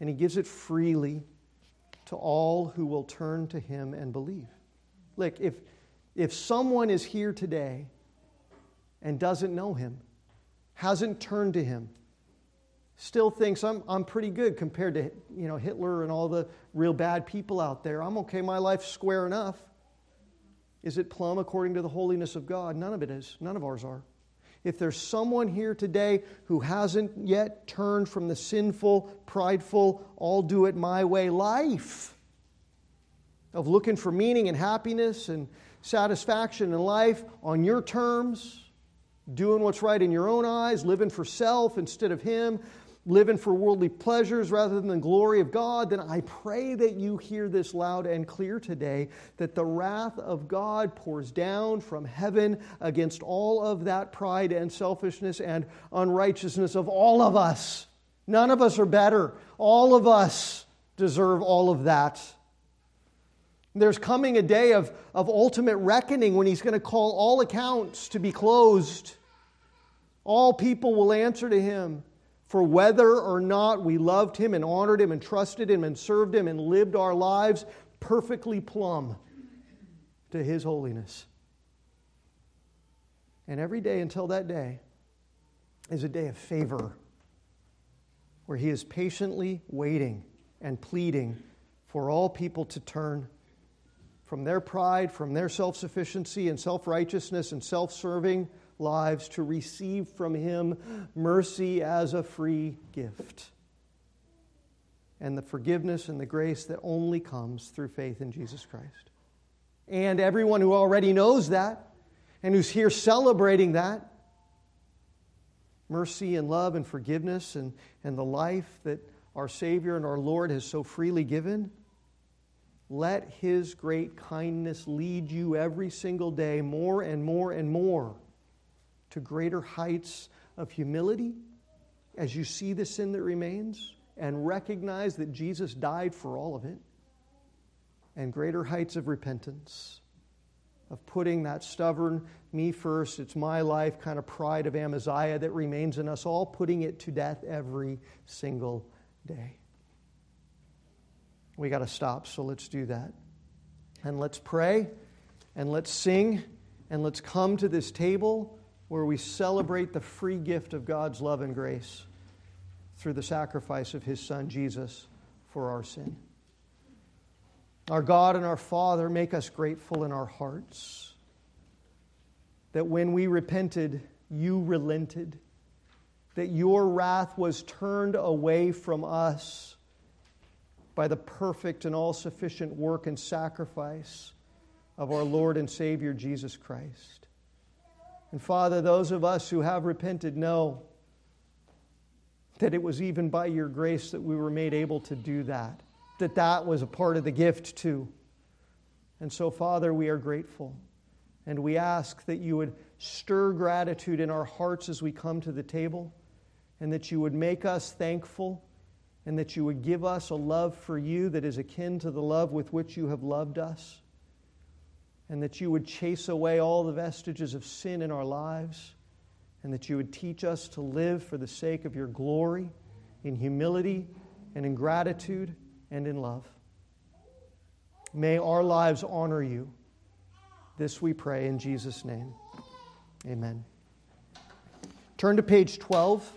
and He gives it freely to all who will turn to Him and believe. Look, if, if someone is here today and doesn't know Him, hasn't turned to Him, still thinks I'm, I'm pretty good compared to you know, Hitler and all the real bad people out there, I'm okay, my life's square enough. Is it plumb according to the holiness of God? None of it is. None of ours are. If there's someone here today who hasn't yet turned from the sinful, prideful, all do it my way life of looking for meaning and happiness and satisfaction in life on your terms, doing what's right in your own eyes, living for self instead of Him, living for worldly pleasures rather than the glory of God, then I pray that you hear this loud and clear today that the wrath of God pours down from heaven against all of that pride and selfishness and unrighteousness of all of us. None of us are better. All of us deserve all of that. There's coming a day of, of ultimate reckoning when he's going to call all accounts to be closed. All people will answer to him for whether or not we loved him and honored him and trusted him and served him and lived our lives perfectly plumb to his holiness. And every day until that day is a day of favor where he is patiently waiting and pleading for all people to turn from their pride, from their self sufficiency and self righteousness and self serving lives to receive from Him mercy as a free gift and the forgiveness and the grace that only comes through faith in Jesus Christ. And everyone who already knows that and who's here celebrating that mercy and love and forgiveness and, and the life that our Savior and our Lord has so freely given. Let His great kindness lead you every single day more and more and more to greater heights of humility as you see the sin that remains and recognize that Jesus died for all of it, and greater heights of repentance, of putting that stubborn, me first, it's my life kind of pride of Amaziah that remains in us all, putting it to death every single day. We got to stop, so let's do that. And let's pray, and let's sing, and let's come to this table where we celebrate the free gift of God's love and grace through the sacrifice of His Son, Jesus, for our sin. Our God and our Father, make us grateful in our hearts that when we repented, you relented, that your wrath was turned away from us by the perfect and all sufficient work and sacrifice of our Lord and Savior Jesus Christ. And Father, those of us who have repented know that it was even by your grace that we were made able to do that, that that was a part of the gift too. And so, Father, we are grateful. And we ask that you would stir gratitude in our hearts as we come to the table, and that you would make us thankful, and that you would give us a love for you that is akin to the love with which you have loved us, and that you would chase away all the vestiges of sin in our lives, and that you would teach us to live for the sake of your glory in humility and in gratitude and in love. May our lives honor you. This we pray in Jesus' name. Amen. Turn to page 12.